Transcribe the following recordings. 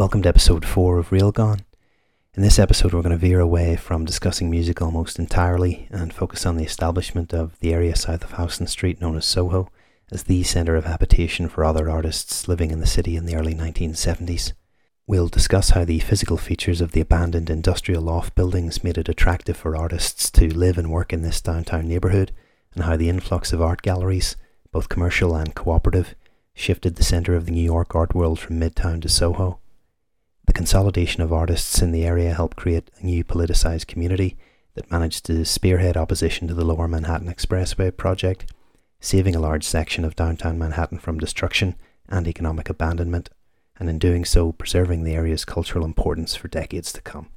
Welcome to episode 4 of Real Gone. In this episode, we're going to veer away from discussing music almost entirely and focus on the establishment of the area south of Houston Street known as Soho as the centre of habitation for other artists living in the city in the early 1970s. We'll discuss how the physical features of the abandoned industrial loft buildings made it attractive for artists to live and work in this downtown neighbourhood, and how the influx of art galleries, both commercial and cooperative, shifted the centre of the New York art world from Midtown to Soho. The consolidation of artists in the area helped create a new politicised community that managed to spearhead opposition to the Lower Manhattan Expressway project, saving a large section of downtown Manhattan from destruction and economic abandonment, and in doing so, preserving the area's cultural importance for decades to come.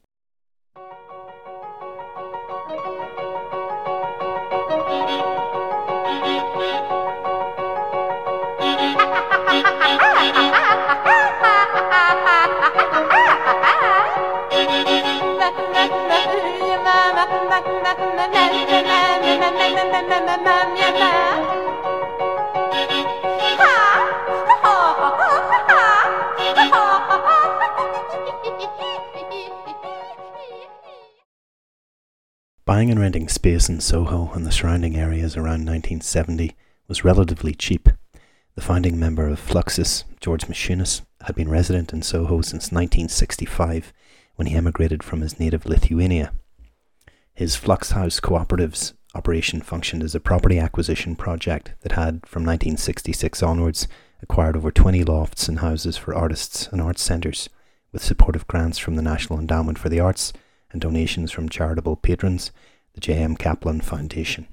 Buying and renting space in Soho and the surrounding areas around 1970 was relatively cheap. The founding member of Fluxus, George Maciunas, had been resident in Soho since 1965 when he emigrated from his native Lithuania. His Flux House Cooperatives operation functioned as a property acquisition project that had, from 1966 onwards, acquired over 20 lofts and houses for artists and arts centres, with supportive grants from the National Endowment for the Arts and donations from charitable patrons, the J.M. Kaplan Foundation.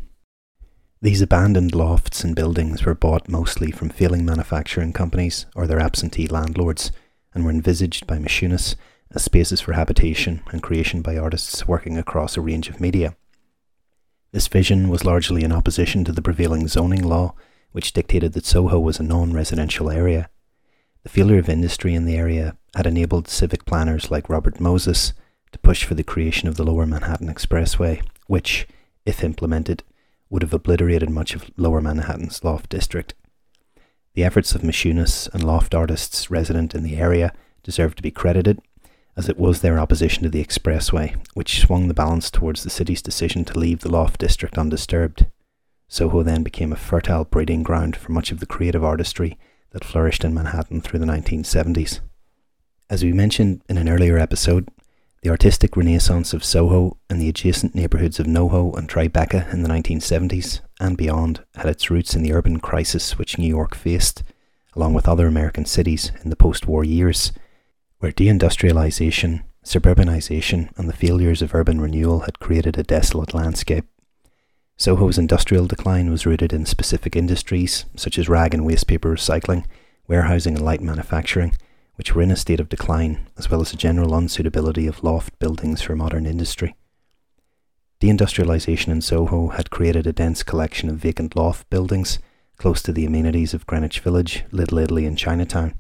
These abandoned lofts and buildings were bought mostly from failing manufacturing companies or their absentee landlords and were envisaged by Maciunas as spaces for habitation and creation by artists working across a range of media. This vision was largely in opposition to the prevailing zoning law, which dictated that Soho was a non residential area. The failure of industry in the area had enabled civic planners like Robert Moses to push for the creation of the Lower Manhattan Expressway, which, if implemented, would have obliterated much of Lower Manhattan's loft district. The efforts of Maciunas and loft artists resident in the area deserve to be credited, as it was their opposition to the expressway which swung the balance towards the city's decision to leave the loft district undisturbed. Soho then became a fertile breeding ground for much of the creative artistry that flourished in Manhattan through the 1970s. As we mentioned in an earlier episode, the artistic renaissance of Soho and the adjacent neighbourhoods of NoHo and Tribeca in the 1970s and beyond had its roots in the urban crisis which New York faced, along with other American cities in the post war years, where deindustrialisation, suburbanisation, and the failures of urban renewal had created a desolate landscape. Soho's industrial decline was rooted in specific industries such as rag and waste paper recycling, warehousing, and light manufacturing which were in a state of decline, as well as a general unsuitability of loft buildings for modern industry. Deindustrialisation in Soho had created a dense collection of vacant loft buildings close to the amenities of Greenwich Village, Little Italy, and Chinatown.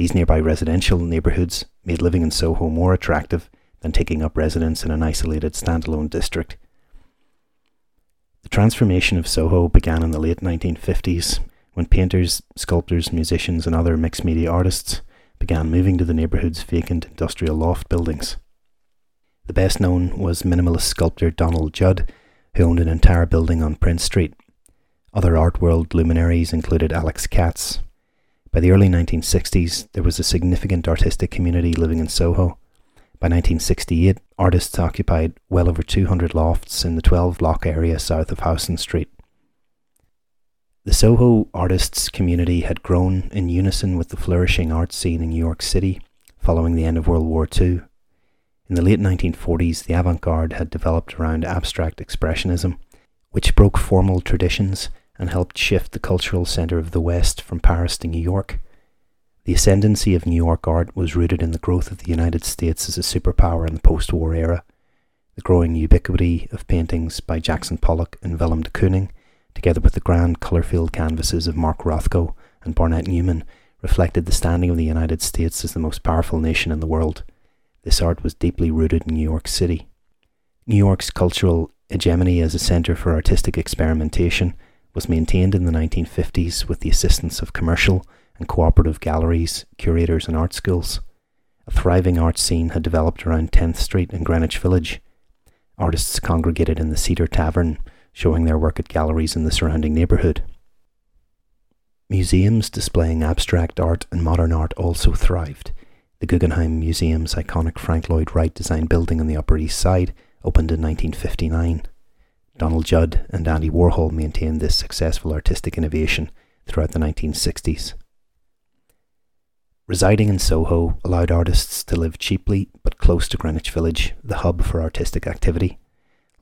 These nearby residential neighbourhoods made living in Soho more attractive than taking up residence in an isolated standalone district. The transformation of Soho began in the late 1950s when painters, sculptors, musicians, and other mixed media artists began moving to the neighbourhood's vacant industrial loft buildings. The best known was minimalist sculptor Donald Judd, who owned an entire building on Prince Street. Other art world luminaries included Alex Katz. By the early 1960s, there was a significant artistic community living in Soho. By 1968, artists occupied well over 200 lofts in the 12 block area south of Houston Street. The Soho artists community had grown in unison with the flourishing art scene in New York City following the end of World War II. In the late 1940s, the avant garde had developed around abstract expressionism, which broke formal traditions and helped shift the cultural centre of the West from Paris to New York. The ascendancy of New York art was rooted in the growth of the United States as a superpower in the post war era. The growing ubiquity of paintings by Jackson Pollock and Willem de Kooning together with the grand colour-filled canvases of Mark Rothko and Barnett Newman, reflected the standing of the United States as the most powerful nation in the world. This art was deeply rooted in New York City. New York's cultural hegemony as a centre for artistic experimentation was maintained in the 1950s with the assistance of commercial and cooperative galleries, curators, and art schools. A thriving art scene had developed around 10th Street in Greenwich Village. Artists congregated in the Cedar Tavern, showing their work at galleries in the surrounding neighbourhood. Museums displaying abstract art and modern art also thrived. The Guggenheim Museum's iconic Frank Lloyd Wright designed building on the Upper East Side opened in 1959. Donald Judd and Andy Warhol maintained this successful artistic innovation throughout the 1960s. Residing in Soho allowed artists to live cheaply but close to Greenwich Village, the hub for artistic activity.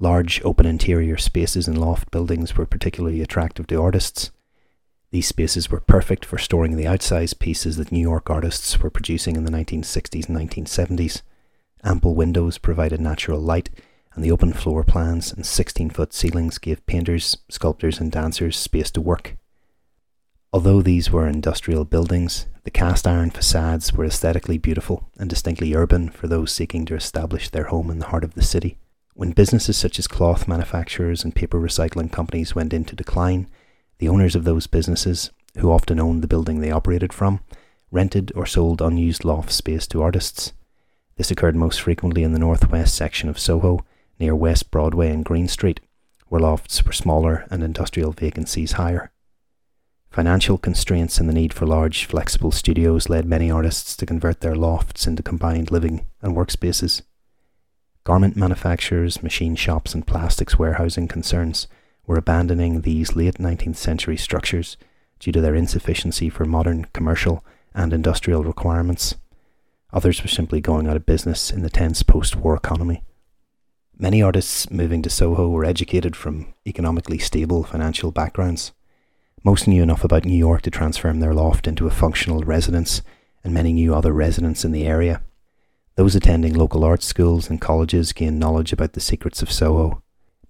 Large open interior spaces in loft buildings were particularly attractive to artists. These spaces were perfect for storing the outsized pieces that New York artists were producing in the 1960s and 1970s. Ample windows provided natural light, and the open floor plans and 16 foot ceilings gave painters, sculptors, and dancers space to work. Although these were industrial buildings, the cast iron facades were aesthetically beautiful and distinctly urban for those seeking to establish their home in the heart of the city. When businesses such as cloth manufacturers and paper recycling companies went into decline, the owners of those businesses, who often owned the building they operated from, rented or sold unused loft space to artists. This occurred most frequently in the northwest section of Soho, near West Broadway and Greene Street, where lofts were smaller and industrial vacancies higher. Financial constraints and the need for large, flexible studios led many artists to convert their lofts into combined living and workspaces. Garment manufacturers, machine shops, and plastics warehousing concerns were abandoning these late 19th century structures due to their insufficiency for modern commercial and industrial requirements. Others were simply going out of business in the tense post war economy. Many artists moving to Soho were educated from economically stable financial backgrounds. Most knew enough about New York to transform their loft into a functional residence, and many knew other residents in the area. Those attending local art schools and colleges gained knowledge about the secrets of Soho.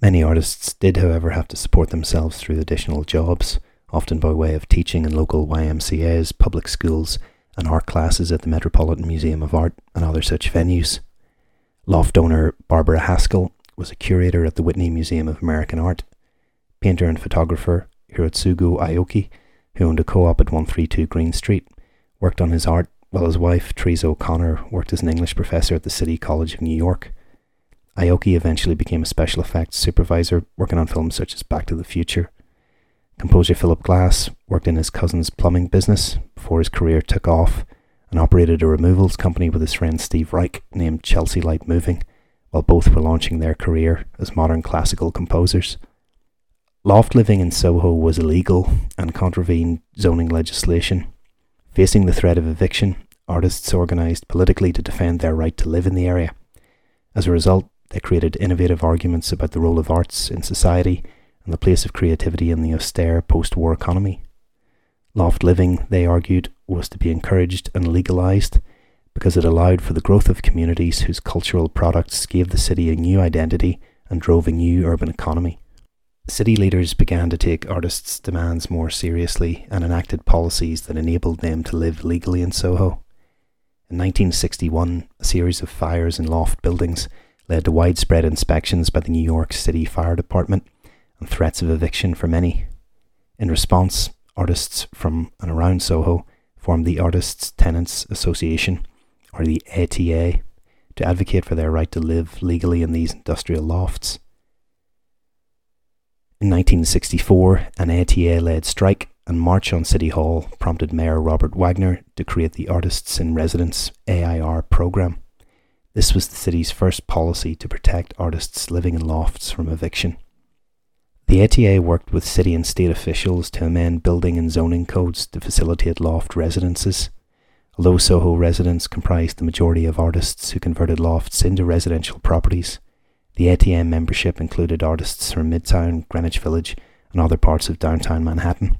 Many artists did, however, have to support themselves through additional jobs, often by way of teaching in local YMCAs, public schools, and art classes at the Metropolitan Museum of Art and other such venues. Loft owner Barbara Haskell was a curator at the Whitney Museum of American Art. Painter and photographer Hirotsugu Aoki, who owned a co-op at 132 Greene Street, worked on his art while his wife, Teresa O'Connor, worked as an English professor at the City College of New York. Aoki eventually became a special effects supervisor, working on films such as Back to the Future. Composer Philip Glass worked in his cousin's plumbing business before his career took off and operated a removals company with his friend Steve Reich named Chelsea Light Moving, while both were launching their career as modern classical composers. Loft living in Soho was illegal and contravened zoning legislation, Facing the threat of eviction, artists organised politically to defend their right to live in the area. As a result, they created innovative arguments about the role of arts in society and the place of creativity in the austere post war economy. Loft living, they argued, was to be encouraged and legalised because it allowed for the growth of communities whose cultural products gave the city a new identity and drove a new urban economy. City leaders began to take artists' demands more seriously and enacted policies that enabled them to live legally in Soho. In 1961, a series of fires in loft buildings led to widespread inspections by the New York City Fire Department and threats of eviction for many. In response, artists from and around Soho formed the Artists Tenants Association, or the ATA, to advocate for their right to live legally in these industrial lofts. In 1964, an ATA led strike and march on City Hall prompted Mayor Robert Wagner to create the Artists in Residence AIR program. This was the city's first policy to protect artists living in lofts from eviction. The ATA worked with city and state officials to amend building and zoning codes to facilitate loft residences. Although Soho residents comprised the majority of artists who converted lofts into residential properties, the ATA membership included artists from Midtown, Greenwich Village, and other parts of downtown Manhattan.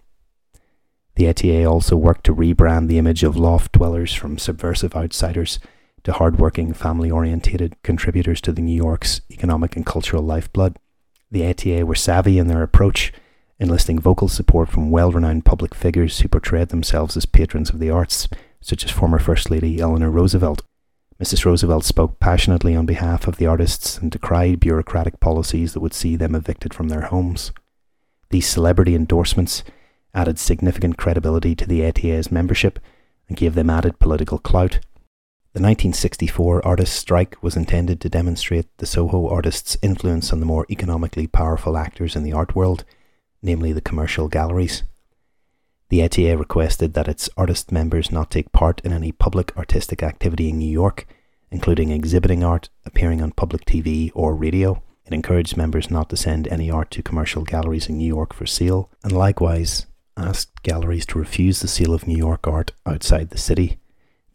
The ATA also worked to rebrand the image of loft dwellers from subversive outsiders to hard-working, family-orientated contributors to the New York's economic and cultural lifeblood. The ATA were savvy in their approach, enlisting vocal support from well-renowned public figures who portrayed themselves as patrons of the arts, such as former First Lady Eleanor Roosevelt. Mrs. Roosevelt spoke passionately on behalf of the artists and decried bureaucratic policies that would see them evicted from their homes. These celebrity endorsements added significant credibility to the ATA's membership and gave them added political clout. The 1964 artists' strike was intended to demonstrate the Soho artists' influence on the more economically powerful actors in the art world, namely the commercial galleries. The ATA requested that its artist members not take part in any public artistic activity in New York, including exhibiting art, appearing on public TV or radio. It encouraged members not to send any art to commercial galleries in New York for sale, and likewise asked galleries to refuse the sale of New York art outside the city,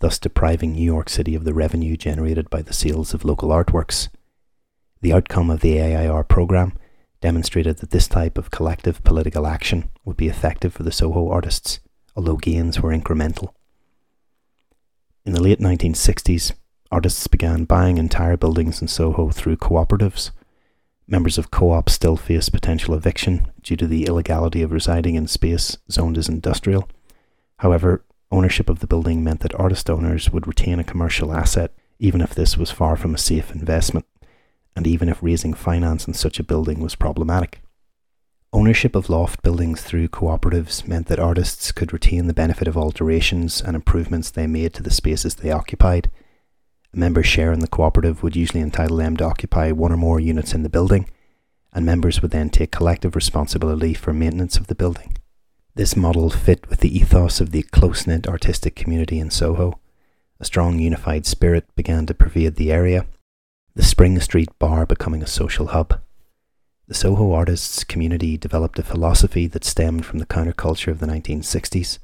thus depriving New York City of the revenue generated by the sales of local artworks. The outcome of the AIR program demonstrated that this type of collective political action would be effective for the Soho artists, although gains were incremental. In the late 1960s, artists began buying entire buildings in Soho through cooperatives. Members of co ops still face potential eviction due to the illegality of residing in space zoned as industrial. However, ownership of the building meant that artist owners would retain a commercial asset, even if this was far from a safe investment and even if raising finance in such a building was problematic. Ownership of loft buildings through cooperatives meant that artists could retain the benefit of alterations and improvements they made to the spaces they occupied. A member's share in the cooperative would usually entitle them to occupy one or more units in the building, and members would then take collective responsibility for maintenance of the building. This model fit with the ethos of the close knit artistic community in Soho. A strong unified spirit began to pervade the area, the Spring Street Bar becoming a social hub. The Soho artists community developed a philosophy that stemmed from the counterculture of the 1960s.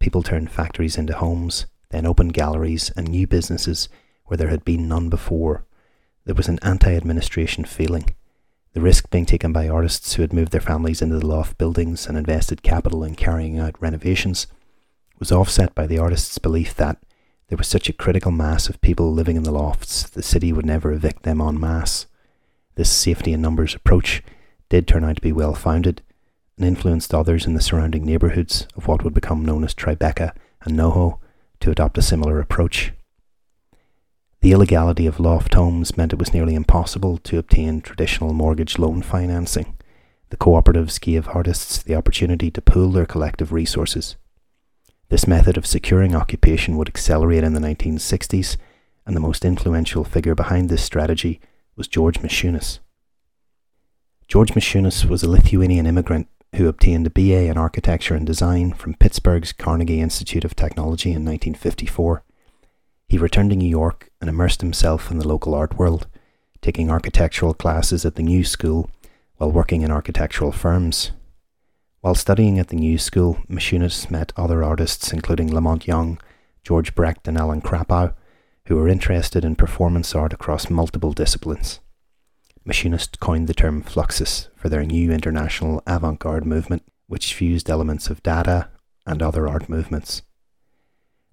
People turned factories into homes, then opened galleries and new businesses where there had been none before. There was an anti administration feeling. The risk being taken by artists who had moved their families into the loft buildings and invested capital in carrying out renovations was offset by the artists' belief that there was such a critical mass of people living in the lofts, the city would never evict them en masse. This safety in numbers approach did turn out to be well founded and influenced others in the surrounding neighbourhoods of what would become known as Tribeca and NoHo to adopt a similar approach. The illegality of loft homes meant it was nearly impossible to obtain traditional mortgage loan financing. The cooperatives gave artists the opportunity to pool their collective resources this method of securing occupation would accelerate in the 1960s, and the most influential figure behind this strategy was George Maciunas. George Maciunas was a Lithuanian immigrant who obtained a BA in architecture and design from Pittsburgh's Carnegie Institute of Technology in 1954. He returned to New York and immersed himself in the local art world, taking architectural classes at the New School while working in architectural firms while studying at the New School, Maciunas met other artists including La Monte Young, George Brecht, and Alan Kaprow, who were interested in performance art across multiple disciplines. Maciunas coined the term Fluxus for their new international avant garde movement, which fused elements of Dada and other art movements.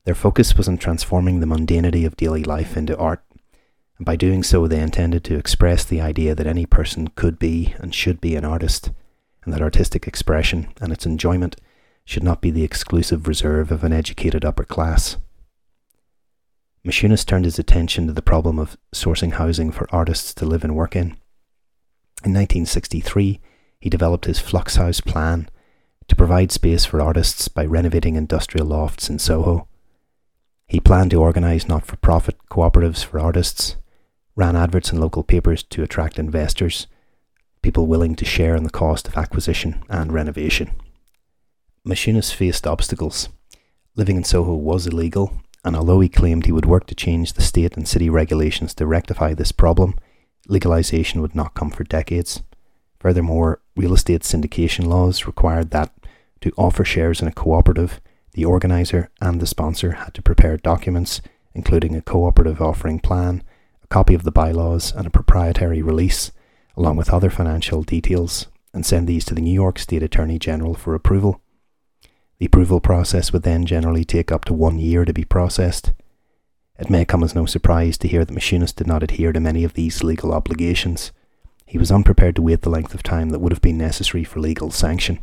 Their focus was on transforming the mundanity of daily life into art, and by doing so, they intended to express the idea that any person could be and should be an artist and that artistic expression and its enjoyment should not be the exclusive reserve of an educated upper class. Maciunas turned his attention to the problem of sourcing housing for artists to live and work in. In 1963, he developed his Flux House plan to provide space for artists by renovating industrial lofts in Soho. He planned to organise not for profit cooperatives for artists, ran adverts in local papers to attract investors, people willing to share in the cost of acquisition and renovation. Maciunas faced obstacles. Living in Soho was illegal, and although he claimed he would work to change the state and city regulations to rectify this problem, legalisation would not come for decades. Furthermore, real estate syndication laws required that, to offer shares in a cooperative, the organiser and the sponsor had to prepare documents, including a cooperative offering plan, a copy of the bylaws, and a proprietary release along with other financial details, and send these to the New York State Attorney General for approval. The approval process would then generally take up to one year to be processed. It may come as no surprise to hear that Maciunas did not adhere to many of these legal obligations. He was unprepared to wait the length of time that would have been necessary for legal sanction.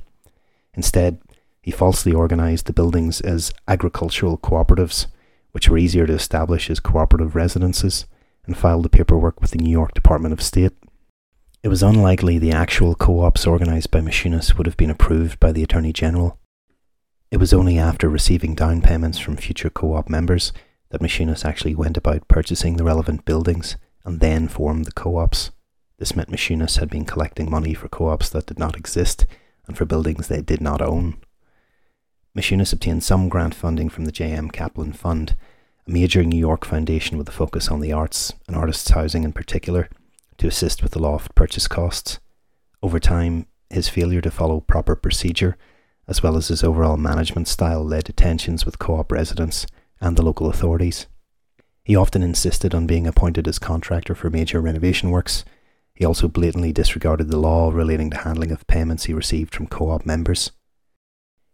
Instead, he falsely organised the buildings as agricultural cooperatives, which were easier to establish as cooperative residences, and filed the paperwork with the New York Department of State. It was unlikely the actual co-ops organised by Maciunas would have been approved by the Attorney General. It was only after receiving down payments from future co-op members that Maciunas actually went about purchasing the relevant buildings and then formed the co-ops. This meant Maciunas had been collecting money for co-ops that did not exist and for buildings they did not own. Maciunas obtained some grant funding from the J.M. Kaplan Fund, a major New York foundation with a focus on the arts and artists' housing in particular, to assist with the loft purchase costs. Over time, his failure to follow proper procedure, as well as his overall management style, led to tensions with co op residents and the local authorities. He often insisted on being appointed as contractor for major renovation works. He also blatantly disregarded the law relating to handling of payments he received from co op members.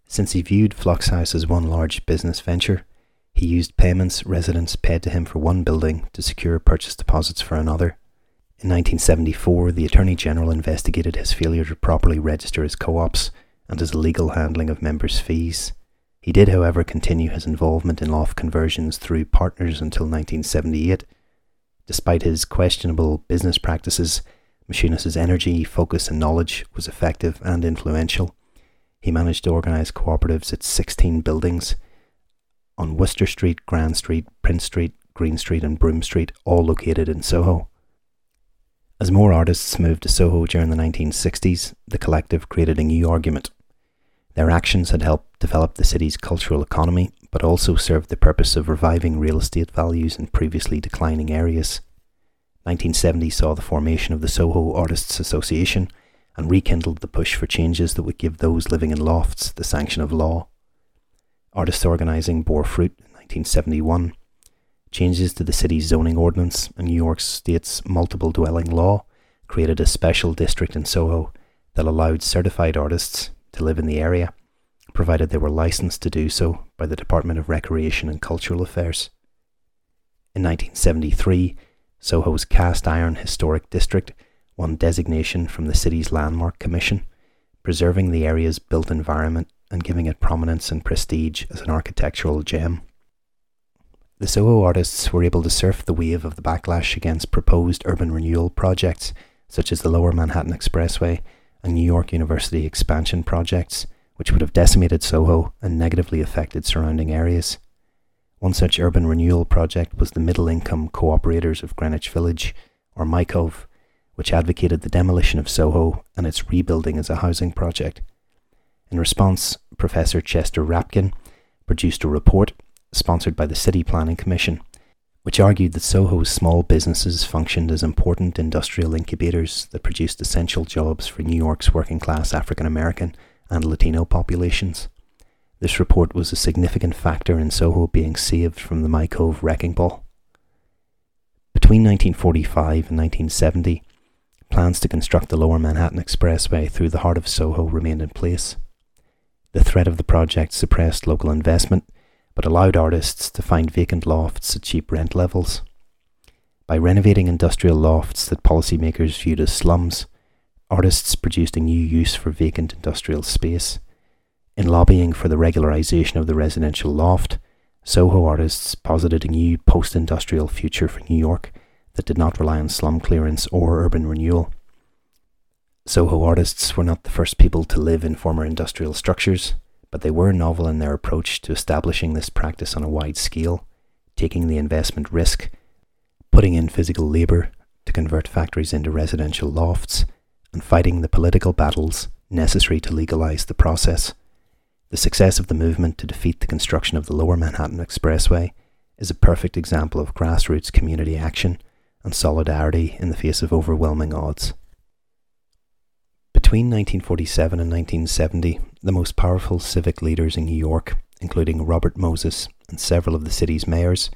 Since he viewed Flux House as one large business venture, he used payments residents paid to him for one building to secure purchase deposits for another. In 1974, the Attorney General investigated his failure to properly register his co ops and his illegal handling of members' fees. He did, however, continue his involvement in loft conversions through partners until 1978. Despite his questionable business practices, Maciunas' energy, focus, and knowledge was effective and influential. He managed to organise cooperatives at 16 buildings on Wooster Street, Grand Street, Prince Street, Greene Street, and Broome Street, all located in Soho. As more artists moved to Soho during the 1960s, the collective created a new argument. Their actions had helped develop the city's cultural economy, but also served the purpose of reviving real estate values in previously declining areas. 1970 saw the formation of the Soho Artists Association and rekindled the push for changes that would give those living in lofts the sanction of law. Artists organising bore fruit in 1971 Changes to the city's zoning ordinance and New York State's multiple dwelling law created a special district in Soho that allowed certified artists to live in the area, provided they were licensed to do so by the Department of Recreation and Cultural Affairs. In 1973, Soho's Cast Iron Historic District won designation from the city's Landmark Commission, preserving the area's built environment and giving it prominence and prestige as an architectural gem. The Soho artists were able to surf the wave of the backlash against proposed urban renewal projects such as the Lower Manhattan Expressway and New York University expansion projects, which would have decimated Soho and negatively affected surrounding areas. One such urban renewal project was the Middle Income Cooperators of Greenwich Village, or MICOVE, which advocated the demolition of Soho and its rebuilding as a housing project. In response, Professor Chester Rapkin produced a report sponsored by the City Planning Commission, which argued that Soho's small businesses functioned as important industrial incubators that produced essential jobs for New York's working class African American and Latino populations. This report was a significant factor in Soho being saved from the MICOVE wrecking ball. Between 1945 and 1970, plans to construct the Lower Manhattan Expressway through the heart of Soho remained in place. The threat of the project suppressed local investment but allowed artists to find vacant lofts at cheap rent levels. By renovating industrial lofts that policymakers viewed as slums, artists produced a new use for vacant industrial space. In lobbying for the regularization of the residential loft, Soho artists posited a new post industrial future for New York that did not rely on slum clearance or urban renewal. Soho artists were not the first people to live in former industrial structures but they were novel in their approach to establishing this practice on a wide scale, taking the investment risk, putting in physical labour to convert factories into residential lofts, and fighting the political battles necessary to legalise the process. The success of the movement to defeat the construction of the Lower Manhattan Expressway is a perfect example of grassroots community action and solidarity in the face of overwhelming odds. Between 1947 and 1970, the most powerful civic leaders in New York, including Robert Moses and several of the city's mayors,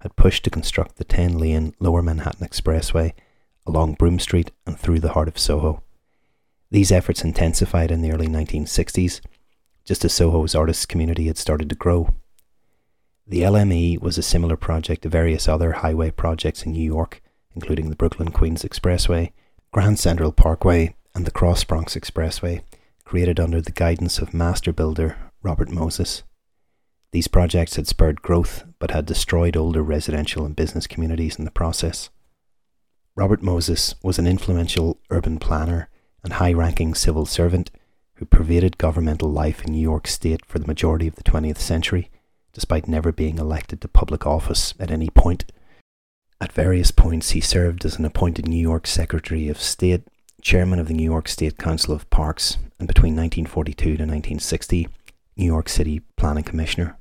had pushed to construct the 10 lane Lower Manhattan Expressway along Broome Street and through the heart of Soho. These efforts intensified in the early 1960s, just as Soho's artists' community had started to grow. The LME was a similar project to various other highway projects in New York, including the Brooklyn Queens Expressway, Grand Central Parkway, and the Cross Bronx Expressway, created under the guidance of master builder Robert Moses. These projects had spurred growth but had destroyed older residential and business communities in the process. Robert Moses was an influential urban planner and high ranking civil servant who pervaded governmental life in New York State for the majority of the 20th century, despite never being elected to public office at any point. At various points, he served as an appointed New York Secretary of State, chairman of the New York State Council of Parks, and between 1942 to 1960, New York City Planning Commissioner.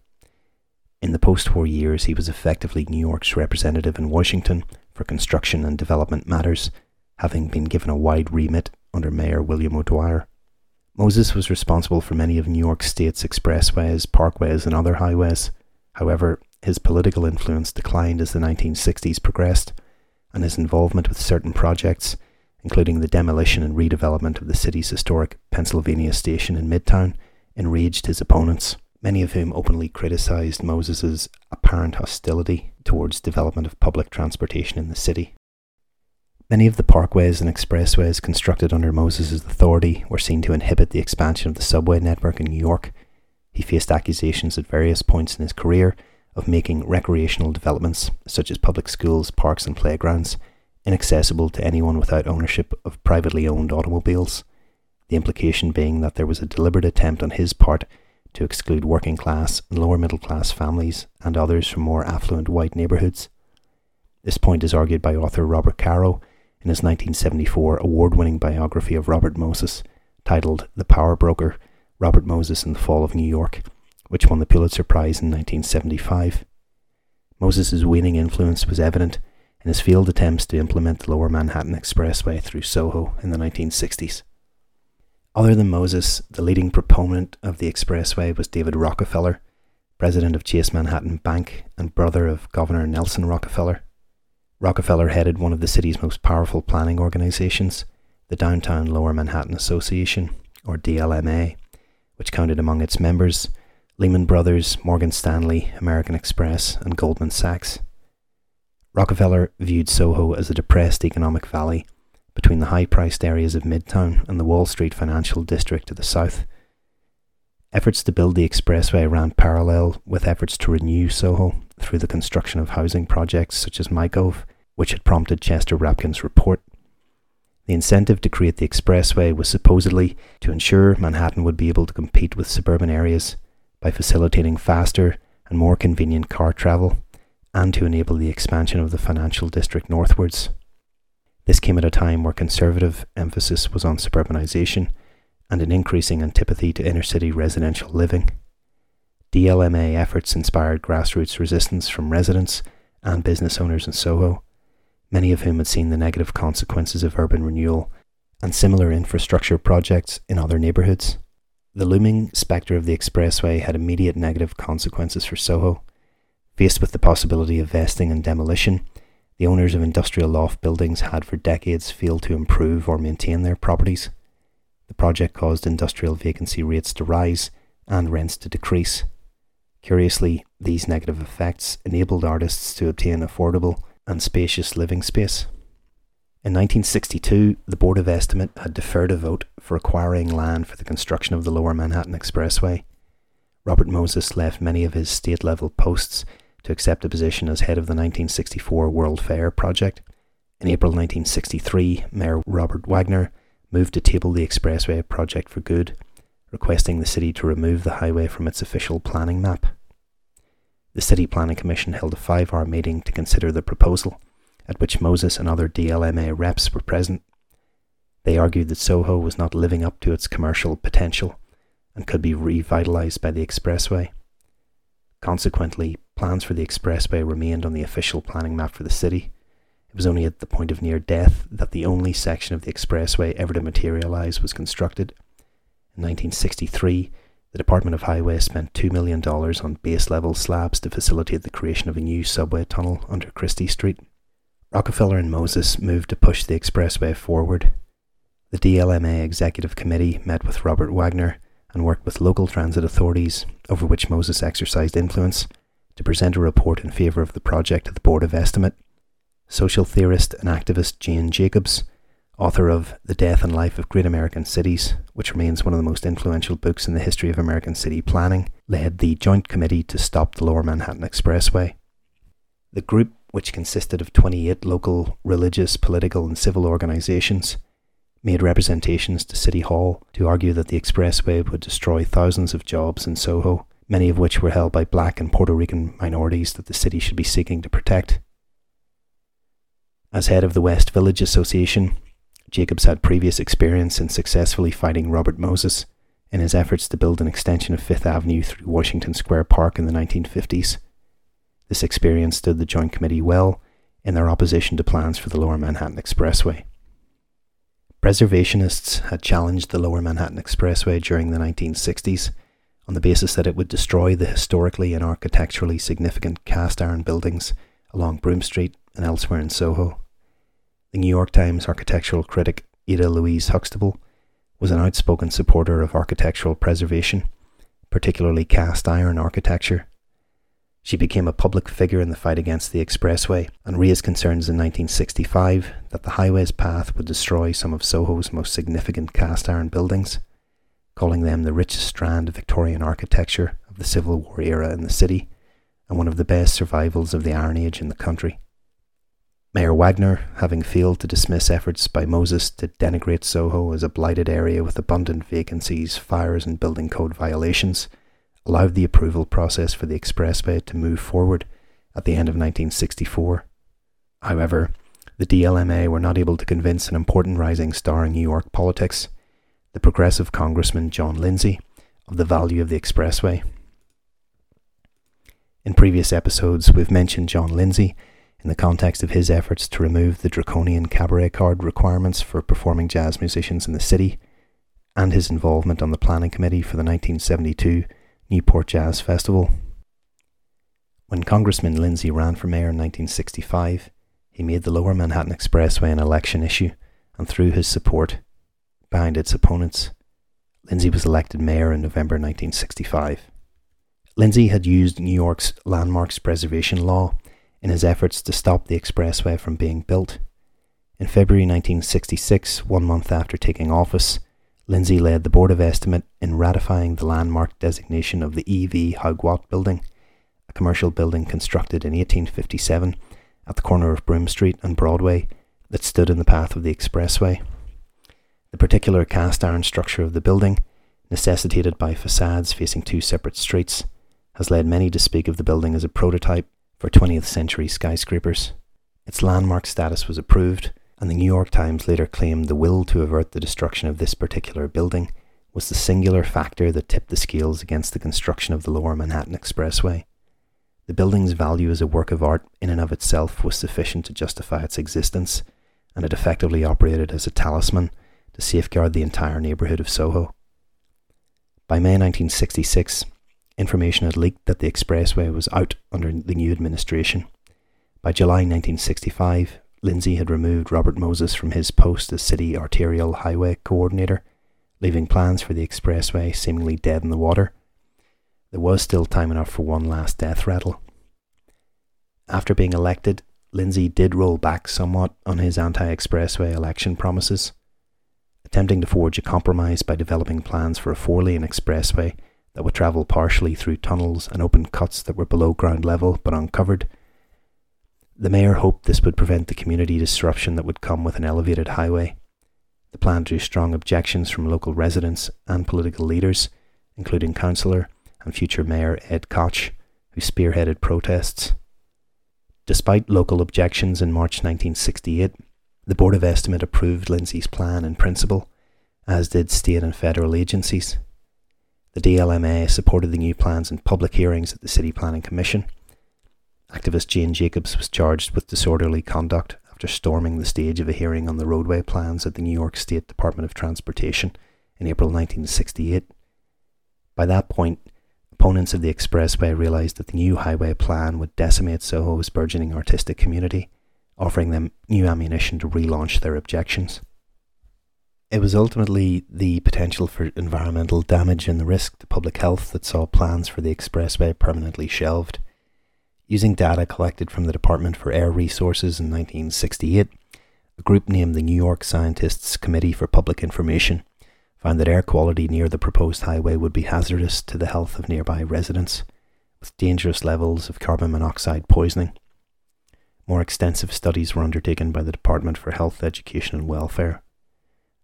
In the post war years, he was effectively New York's representative in Washington for construction and development matters, having been given a wide remit under Mayor William O'Dwyer. Moses was responsible for many of New York State's expressways, parkways, and other highways. However, his political influence declined as the 1960s progressed, and his involvement with certain projects, including the demolition and redevelopment of the city's historic Pennsylvania station in Midtown, enraged his opponents, many of whom openly criticized Moses's apparent hostility towards development of public transportation in the city. Many of the parkways and expressways constructed under Moses's authority were seen to inhibit the expansion of the subway network in New York. He faced accusations at various points in his career of making recreational developments, such as public schools, parks, and playgrounds, inaccessible to anyone without ownership of privately owned automobiles. The implication being that there was a deliberate attempt on his part to exclude working class and lower middle class families and others from more affluent white neighbourhoods. This point is argued by author Robert Caro in his 1974 award winning biography of Robert Moses, titled The Power Broker Robert Moses and the Fall of New York, which won the Pulitzer Prize in 1975. Moses's waning influence was evident in his failed attempts to implement the Lower Manhattan Expressway through Soho in the 1960s. Other than Moses, the leading proponent of the expressway was David Rockefeller, president of Chase Manhattan Bank and brother of Governor Nelson Rockefeller. Rockefeller headed one of the city's most powerful planning organizations, the Downtown Lower Manhattan Association, or DLMA, which counted among its members Lehman Brothers, Morgan Stanley, American Express, and Goldman Sachs. Rockefeller viewed Soho as a depressed economic valley between the high priced areas of Midtown and the Wall Street financial district to the south. Efforts to build the expressway ran parallel with efforts to renew Soho through the construction of housing projects such as MICOVE, which had prompted Chester Rapkin's report. The incentive to create the expressway was supposedly to ensure Manhattan would be able to compete with suburban areas by facilitating faster and more convenient car travel and to enable the expansion of the financial district northwards. This came at a time where conservative emphasis was on suburbanisation and an increasing antipathy to inner city residential living. DLMA efforts inspired grassroots resistance from residents and business owners in Soho, many of whom had seen the negative consequences of urban renewal and similar infrastructure projects in other neighbourhoods. The looming spectre of the expressway had immediate negative consequences for Soho. Faced with the possibility of vesting and demolition, the owners of industrial loft buildings had for decades failed to improve or maintain their properties. The project caused industrial vacancy rates to rise and rents to decrease. Curiously, these negative effects enabled artists to obtain affordable and spacious living space. In 1962, the Board of Estimate had deferred a vote for acquiring land for the construction of the Lower Manhattan Expressway. Robert Moses left many of his state level posts to accept a position as head of the 1964 World Fair project. In April 1963, Mayor Robert Wagner moved to table the expressway project for good, requesting the city to remove the highway from its official planning map. The City Planning Commission held a five hour meeting to consider the proposal, at which Moses and other DLMA reps were present. They argued that Soho was not living up to its commercial potential and could be revitalised by the expressway. Consequently, plans for the expressway remained on the official planning map for the city. It was only at the point of near death that the only section of the expressway ever to materialise was constructed. In 1963, the Department of Highways spent $2 million on base level slabs to facilitate the creation of a new subway tunnel under Chrystie Street. Rockefeller and Moses moved to push the expressway forward. The DLMA Executive Committee met with Robert Wagner and worked with local transit authorities, over which Moses exercised influence, to present a report in favour of the project to the Board of Estimate. Social theorist and activist Jane Jacobs, author of The Death and Life of Great American Cities, which remains one of the most influential books in the history of American city planning, led the Joint Committee to stop the Lower Manhattan Expressway. The group, which consisted of 28 local religious, political, and civil organisations, made representations to City Hall to argue that the expressway would destroy thousands of jobs in Soho many of which were held by black and Puerto Rican minorities that the city should be seeking to protect. As head of the West Village Association, Jacobs had previous experience in successfully fighting Robert Moses in his efforts to build an extension of Fifth Avenue through Washington Square Park in the 1950s. This experience stood the Joint Committee well in their opposition to plans for the Lower Manhattan Expressway. Preservationists had challenged the Lower Manhattan Expressway during the 1960s on the basis that it would destroy the historically and architecturally significant cast iron buildings along Broome Street and elsewhere in Soho. The New York Times architectural critic Ada Louise Huxtable was an outspoken supporter of architectural preservation, particularly cast iron architecture, she became a public figure in the fight against the expressway and raised concerns in 1965 that the highway's path would destroy some of Soho's most significant cast iron buildings, calling them the richest strand of Victorian architecture of the Civil War era in the city and one of the best survivals of the Iron Age in the country. Mayor Wagner, having failed to dismiss efforts by Moses to denigrate Soho as a blighted area with abundant vacancies, fires, and building code violations, allowed the approval process for the expressway to move forward at the end of 1964. However, the DLMA were not able to convince an important rising star in New York politics, the progressive Congressman John Lindsay, of the value of the expressway. In previous episodes, we've mentioned John Lindsay in the context of his efforts to remove the draconian cabaret card requirements for performing jazz musicians in the city, and his involvement on the planning committee for the 1972 Newport Jazz Festival. When Congressman Lindsay ran for mayor in 1965, he made the Lower Manhattan Expressway an election issue and threw his support behind its opponents. Lindsay was elected mayor in November 1965. Lindsay had used New York's landmarks preservation law in his efforts to stop the expressway from being built. In February 1966, one month after taking office, Lindsay led the Board of Estimate in ratifying the landmark designation of the E.V. Haughwout Building, a commercial building constructed in 1857 at the corner of Broome Street and Broadway that stood in the path of the expressway. The particular cast iron structure of the building, necessitated by facades facing two separate streets, has led many to speak of the building as a prototype for 20th century skyscrapers. Its landmark status was approved and the New York Times later claimed the will to avert the destruction of this particular building was the singular factor that tipped the scales against the construction of the Lower Manhattan Expressway. The building's value as a work of art in and of itself was sufficient to justify its existence, and it effectively operated as a talisman to safeguard the entire neighbourhood of Soho. By May 1966, information had leaked that the expressway was out under the new administration. By July 1965, Lindsay had removed Robert Moses from his post as City Arterial Highway Coordinator, leaving plans for the expressway seemingly dead in the water. There was still time enough for one last death rattle. After being elected, Lindsay did roll back somewhat on his anti expressway election promises, attempting to forge a compromise by developing plans for a four lane expressway that would travel partially through tunnels and open cuts that were below ground level but uncovered the mayor hoped this would prevent the community disruption that would come with an elevated highway. The plan drew strong objections from local residents and political leaders, including councillor and future mayor Ed Koch, who spearheaded protests. Despite local objections in March 1968, the Board of Estimate approved Lindsay's plan in principle, as did state and federal agencies. The DLMA supported the new plans in public hearings at the City Planning Commission Activist Jane Jacobs was charged with disorderly conduct after storming the stage of a hearing on the roadway plans at the New York State Department of Transportation in April 1968. By that point, opponents of the expressway realised that the new highway plan would decimate Soho's burgeoning artistic community, offering them new ammunition to relaunch their objections. It was ultimately the potential for environmental damage and the risk to public health that saw plans for the expressway permanently shelved. Using data collected from the Department for Air Resources in 1968, a group named the New York Scientists Committee for Public Information found that air quality near the proposed highway would be hazardous to the health of nearby residents, with dangerous levels of carbon monoxide poisoning. More extensive studies were undertaken by the Department for Health, Education and Welfare.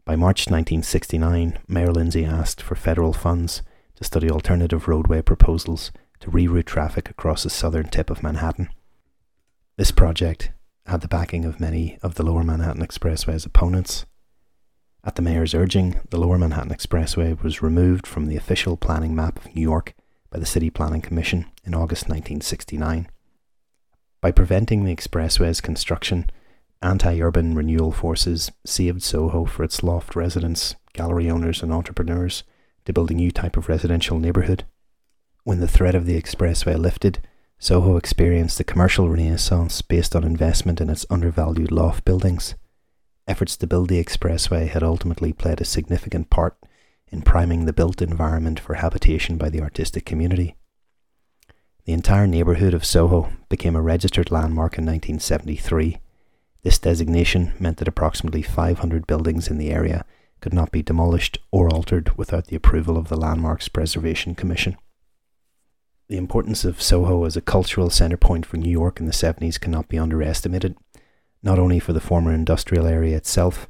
By March 1969, Mayor Lindsay asked for federal funds to study alternative roadway proposals to reroute traffic across the southern tip of Manhattan. This project had the backing of many of the Lower Manhattan Expressway's opponents. At the mayor's urging, the Lower Manhattan Expressway was removed from the official planning map of New York by the City Planning Commission in August 1969. By preventing the expressway's construction, anti urban renewal forces saved Soho for its loft residents, gallery owners, and entrepreneurs to build a new type of residential neighbourhood. When the threat of the expressway lifted, Soho experienced a commercial renaissance based on investment in its undervalued loft buildings. Efforts to build the expressway had ultimately played a significant part in priming the built environment for habitation by the artistic community. The entire neighbourhood of Soho became a registered landmark in 1973. This designation meant that approximately 500 buildings in the area could not be demolished or altered without the approval of the Landmarks Preservation Commission. The importance of Soho as a cultural centre point for New York in the 70s cannot be underestimated, not only for the former industrial area itself,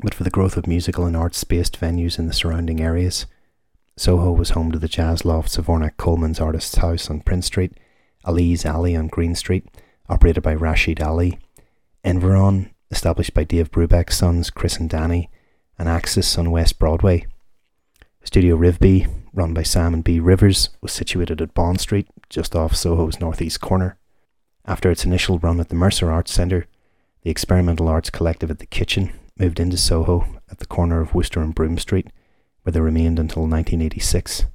but for the growth of musical and arts based venues in the surrounding areas. Soho was home to the jazz lofts of Ornette Coleman's Artist's House on Prince Street, Ali's Alley on Greene Street, operated by Rashid Ali, Environ, established by Dave Brubeck's sons Chris and Danny, and Axis on West Broadway. Studio Rivbea, run by Sam and Bea Rivers, was situated at Bond Street, just off Soho's northeast corner. After its initial run at the Mercer Arts Centre, the Experimental Arts Collective at the Kitchen moved into Soho at the corner of Wooster and Broome Street, where they remained until 1986.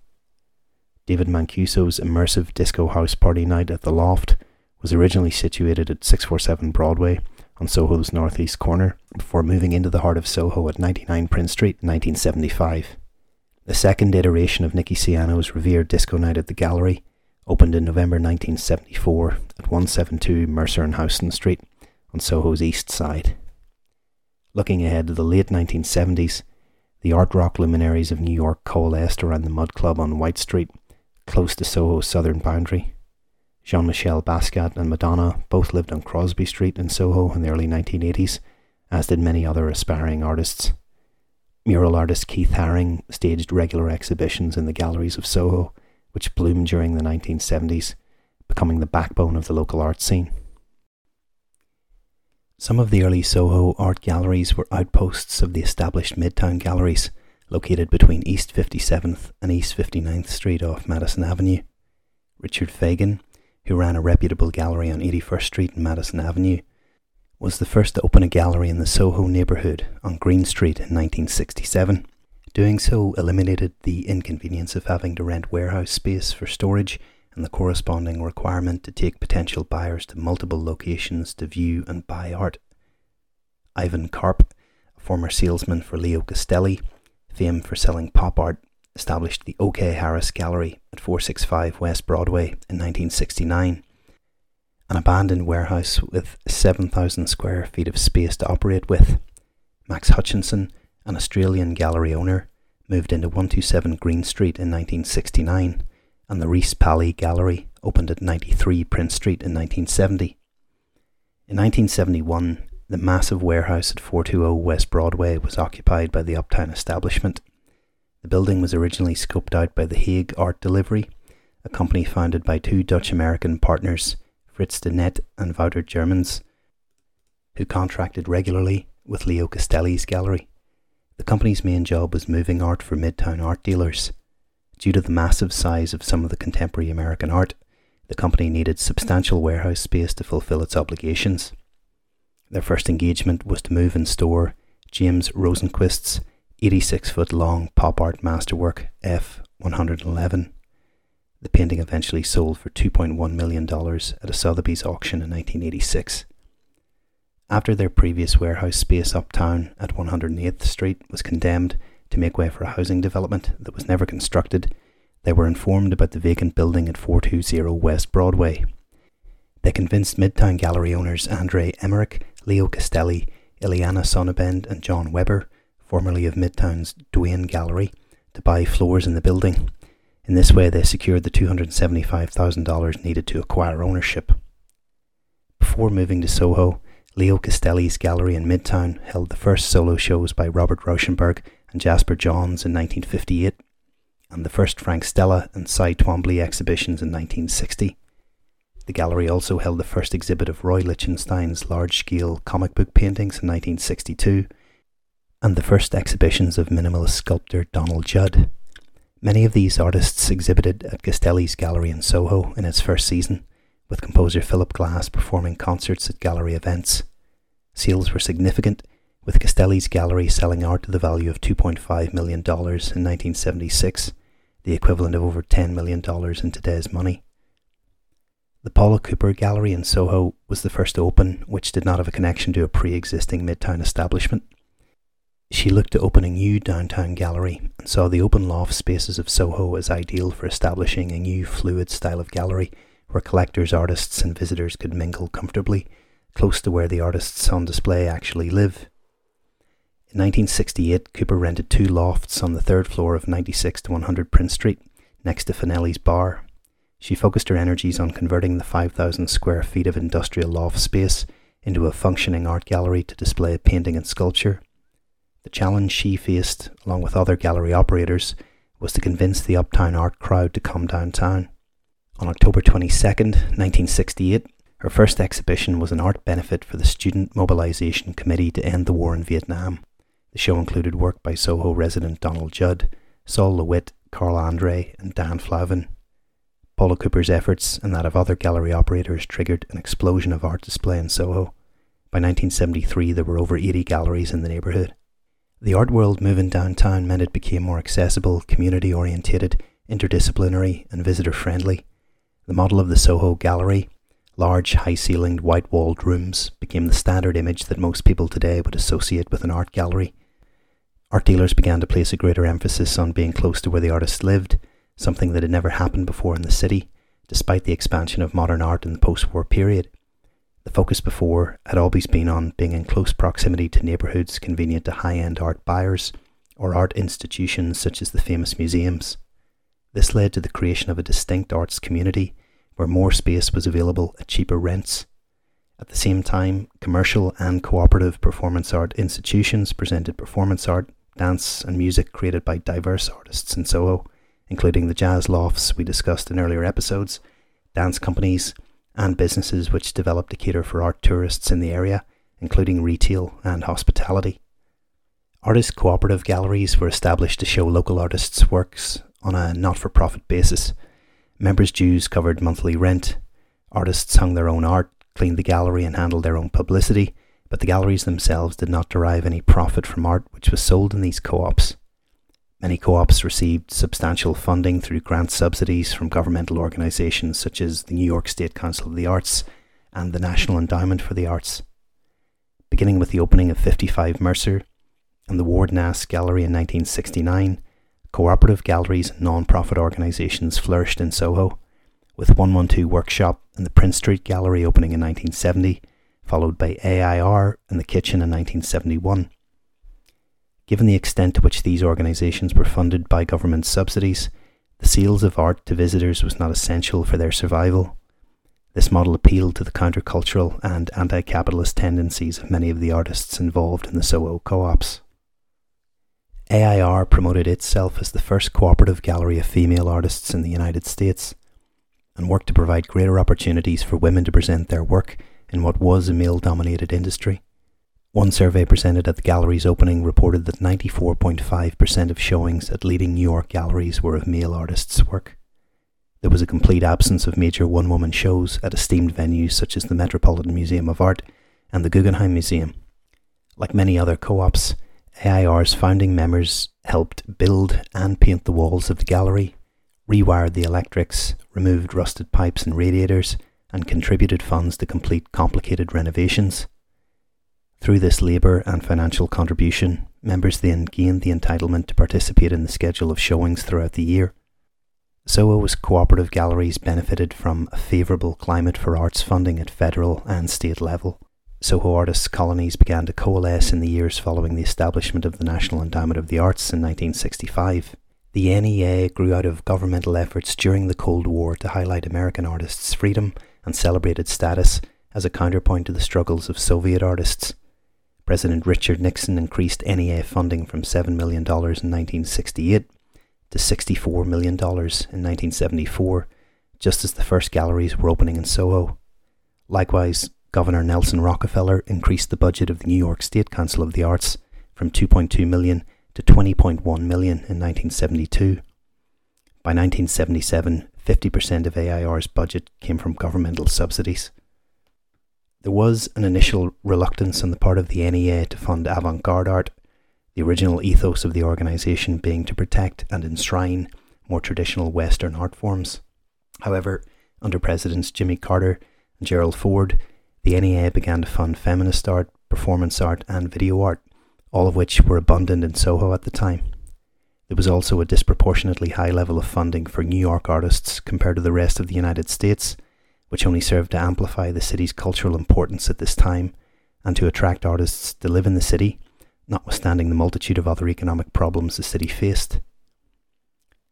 David Mancuso's immersive disco house party night at the Loft was originally situated at 647 Broadway on Soho's northeast corner before moving into the heart of Soho at 99 Prince Street in 1975. The second iteration of Nicky Siano's revered disco night at the Gallery opened in November 1974 at 172 Mercer and Houston Street on Soho's east side. Looking ahead to the late 1970s, the art rock luminaries of New York coalesced around the Mud Club on White Street, close to Soho's southern boundary. Jean Michel Basquiat and Madonna both lived on Crosby Street in Soho in the early 1980s, as did many other aspiring artists. Mural artist Keith Haring staged regular exhibitions in the galleries of Soho, which bloomed during the 1970s, becoming the backbone of the local art scene. Some of the early Soho art galleries were outposts of the established Midtown galleries, located between East 57th and East 59th Street off Madison Avenue. Richard Feigen, who ran a reputable gallery on 81st Street and Madison Avenue, was the first to open a gallery in the Soho neighbourhood on Greene Street in 1967. Doing so eliminated the inconvenience of having to rent warehouse space for storage and the corresponding requirement to take potential buyers to multiple locations to view and buy art. Ivan Karp, a former salesman for Leo Castelli, famed for selling pop art, established the OK Harris Gallery at 465 West Broadway in 1969 an abandoned warehouse with 7,000 square feet of space to operate with. Max Hutchinson, an Australian gallery owner, moved into 127 Greene Street in 1969, and the Reese Palley Gallery opened at 93 Prince Street in 1970. In 1971, the massive warehouse at 420 West Broadway was occupied by the Uptown establishment. The building was originally scoped out by the Hague Art Delivery, a company founded by two Dutch American partners Fritz de Net and Wouter Germans, who contracted regularly with Leo Castelli's gallery. The company's main job was moving art for midtown art dealers. Due to the massive size of some of the contemporary American art, the company needed substantial warehouse space to fulfill its obligations. Their first engagement was to move and store James Rosenquist's 86 foot long pop art masterwork F111 the painting eventually sold for $2.1 million at a Sotheby's auction in 1986. After their previous warehouse space uptown at 108th Street was condemned to make way for a housing development that was never constructed, they were informed about the vacant building at 420 West Broadway. They convinced Midtown Gallery owners Andre Emmerich, Leo Castelli, Ileana Sonnabend, and John Weber, formerly of Midtown's Dwan Gallery, to buy floors in the building in this way, they secured the $275,000 needed to acquire ownership. Before moving to Soho, Leo Castelli's gallery in Midtown held the first solo shows by Robert Rauschenberg and Jasper Johns in 1958, and the first Frank Stella and Cy Twombly exhibitions in 1960. The gallery also held the first exhibit of Roy Lichtenstein's large scale comic book paintings in 1962 and the first exhibitions of minimalist sculptor Donald Judd. Many of these artists exhibited at Castelli's Gallery in Soho in its first season, with composer Philip Glass performing concerts at gallery events. Sales were significant, with Castelli's gallery selling art to the value of $2.5 million in 1976, the equivalent of over $10 million in today's money. The Paula Cooper Gallery in Soho was the first to open, which did not have a connection to a pre existing Midtown establishment. She looked to open a new downtown gallery and saw the open loft spaces of Soho as ideal for establishing a new fluid style of gallery where collectors, artists, and visitors could mingle comfortably, close to where the artists on display actually live. In 1968, Cooper rented two lofts on the third floor of 96 to 100 Prince Street, next to Fanelli's Bar, she focused her energies on converting the 5,000 square feet of industrial loft space into a functioning art gallery to display painting and sculpture. The challenge she faced, along with other gallery operators, was to convince the uptown art crowd to come downtown. On October 22, 1968, her first exhibition was an art benefit for the Student Mobilization Committee to End the War in Vietnam. The show included work by Soho resident Donald Judd, Sol LeWitt, Carl Andre, and Dan Flavin. Paula Cooper's efforts and that of other gallery operators triggered an explosion of art display in Soho. By 1973, there were over 80 galleries in the neighbourhood. The art world moving downtown meant it became more accessible, community orientated, interdisciplinary, and visitor friendly. The model of the Soho Gallery, large, high ceilinged, white walled rooms, became the standard image that most people today would associate with an art gallery. Art dealers began to place a greater emphasis on being close to where the artist lived something that had never happened before in the city, despite the expansion of modern art in the post war period. The focus before had always been on being in close proximity to neighbourhoods convenient to high end art buyers or art institutions such as the famous museums. This led to the creation of a distinct arts community where more space was available at cheaper rents. At the same time, commercial and cooperative performance art institutions presented performance art, dance, and music created by diverse artists in Soho including the jazz lofts we discussed in earlier episodes, dance companies, and businesses which developed to cater for art tourists in the area, including retail and hospitality. Artist cooperative galleries were established to show local artists' works on a not for profit basis. Members' dues covered monthly rent. Artists hung their own art, cleaned the gallery, and handled their own publicity, but the galleries themselves did not derive any profit from art which was sold in these co ops. Many co ops received substantial funding through grant subsidies from governmental organisations such as the New York State Council of the Arts and the National Endowment for the Arts. Beginning with the opening of 55 Mercer and the Ward Nasse Gallery in 1969, cooperative galleries and non profit organisations flourished in Soho, with 112 Workshop and the Prince Street Gallery opening in 1970, followed by AIR and the Kitchen in 1971. Given the extent to which these organisations were funded by government subsidies, the sales of art to visitors was not essential for their survival. This model appealed to the countercultural and anti capitalist tendencies of many of the artists involved in the Soho co ops. AIR promoted itself as the first cooperative gallery of female artists in the United States and worked to provide greater opportunities for women to present their work in what was a male dominated industry. One survey presented at the gallery's opening reported that 94.5% of showings at leading New York galleries were of male artists' work. There was a complete absence of major one woman shows at esteemed venues such as the Metropolitan Museum of Art and the Guggenheim Museum. Like many other co ops, AIR's founding members helped build and paint the walls of the gallery, rewired the electrics, removed rusted pipes and radiators, and contributed funds to complete complicated renovations. Through this labour and financial contribution, members then gained the entitlement to participate in the schedule of showings throughout the year. Soho's cooperative galleries benefited from a favourable climate for arts funding at federal and state level. Soho artists' colonies began to coalesce in the years following the establishment of the National Endowment of the Arts in 1965. The NEA grew out of governmental efforts during the Cold War to highlight American artists' freedom and celebrated status as a counterpoint to the struggles of Soviet artists. President Richard Nixon increased NEA funding from $7 million in 1968 to $64 million in 1974, just as the first galleries were opening in Soho. Likewise, Governor Nelson Rockefeller increased the budget of the New York State Council of the Arts from 2.2 million to 20.1 million in 1972. By 1977, 50% of AIR's budget came from governmental subsidies. There was an initial reluctance on the part of the NEA to fund avant garde art, the original ethos of the organisation being to protect and enshrine more traditional Western art forms. However, under Presidents Jimmy Carter and Gerald Ford, the NEA began to fund feminist art, performance art, and video art, all of which were abundant in Soho at the time. There was also a disproportionately high level of funding for New York artists compared to the rest of the United States, which only served to amplify the city's cultural importance at this time and to attract artists to live in the city, notwithstanding the multitude of other economic problems the city faced.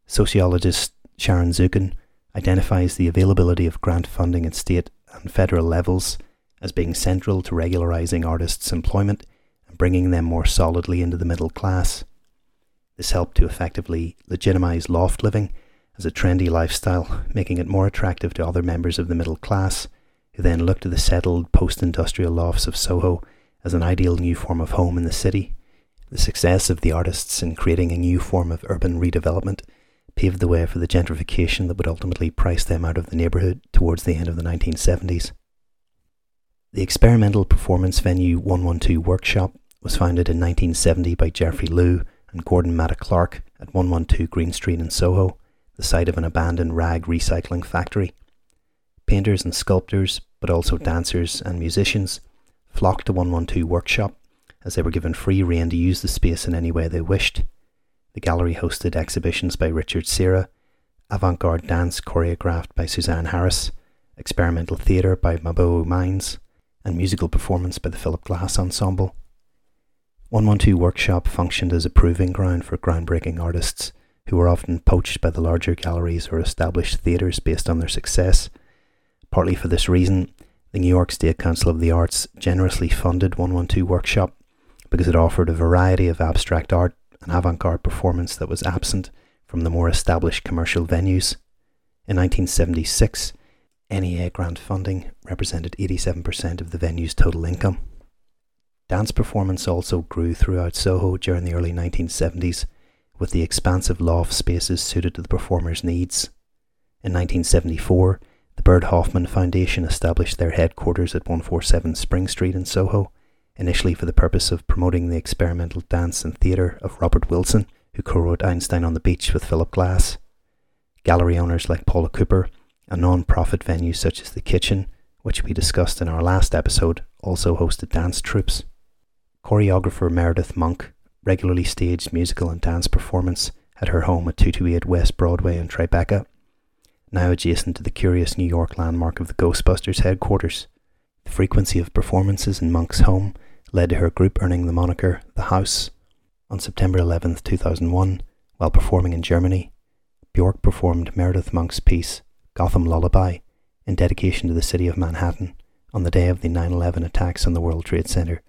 Sociologist Sharon Zukin identifies the availability of grant funding at state and federal levels as being central to regularising artists' employment and bringing them more solidly into the middle class. This helped to effectively legitimise loft living as a trendy lifestyle, making it more attractive to other members of the middle class, who then looked to the settled post industrial lofts of Soho as an ideal new form of home in the city. The success of the artists in creating a new form of urban redevelopment paved the way for the gentrification that would ultimately price them out of the neighbourhood towards the end of the 1970s. The experimental performance venue 112 Workshop was founded in 1970 by Jeffrey Lew and Gordon Matta Clark at 112 Greene Street in Soho, the site of an abandoned rag recycling factory. Painters and sculptors, but also dancers and musicians, flocked to 112 Workshop as they were given free rein to use the space in any way they wished. The gallery hosted exhibitions by Richard Serra, avant garde dance choreographed by Suzanne Harris, experimental theatre by Mabou Mines, and musical performance by the Philip Glass Ensemble. 112 Workshop functioned as a proving ground for groundbreaking artists who were often poached by the larger galleries or established theatres based on their success. Partly for this reason, the New York State Council of the Arts generously funded 112 Workshop because it offered a variety of abstract art and avant garde performance that was absent from the more established commercial venues. In 1976, NEA grant funding represented 87% of the venue's total income. Dance performance also grew throughout Soho during the early 1970s, with the expansive loft spaces suited to the performers' needs. In 1974, the Byrd Hoffman Foundation established their headquarters at 147 Spring Street in Soho, initially for the purpose of promoting the experimental dance and theatre of Robert Wilson, who co wrote Einstein on the Beach with Philip Glass. Gallery owners like Paula Cooper a non profit venue such as The Kitchen, which we discussed in our last episode, also hosted dance troupes. Choreographer Meredith Monk regularly staged musical and dance performance at her home at 228 West Broadway in Tribeca, now adjacent to the curious New York landmark of the Ghostbusters headquarters. The frequency of performances in Monk's home led to her group earning the moniker The House. On September 11, 2001, while performing in Germany, Bjork performed Meredith Monk's piece Gotham Lullaby, in dedication to the city of Manhattan on the day of the 9 11 attacks on the World Trade Center.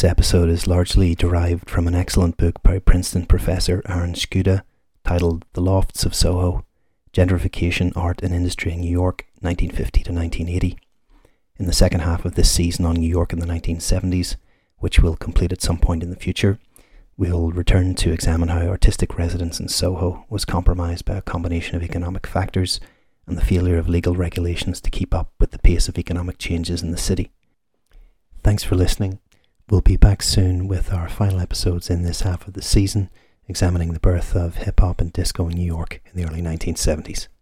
This episode is largely derived from an excellent book by Princeton professor Aaron Shkuda titled The Lofts of Soho Gentrification, Art and Industry in New York, 1950 to 1980. In the second half of this season on New York in the 1970s, which will complete at some point in the future, we'll return to examine how artistic residence in Soho was compromised by a combination of economic factors and the failure of legal regulations to keep up with the pace of economic changes in the city. Thanks for listening. We'll be back soon with our final episodes in this half of the season, examining the birth of hip hop and disco in New York in the early 1970s.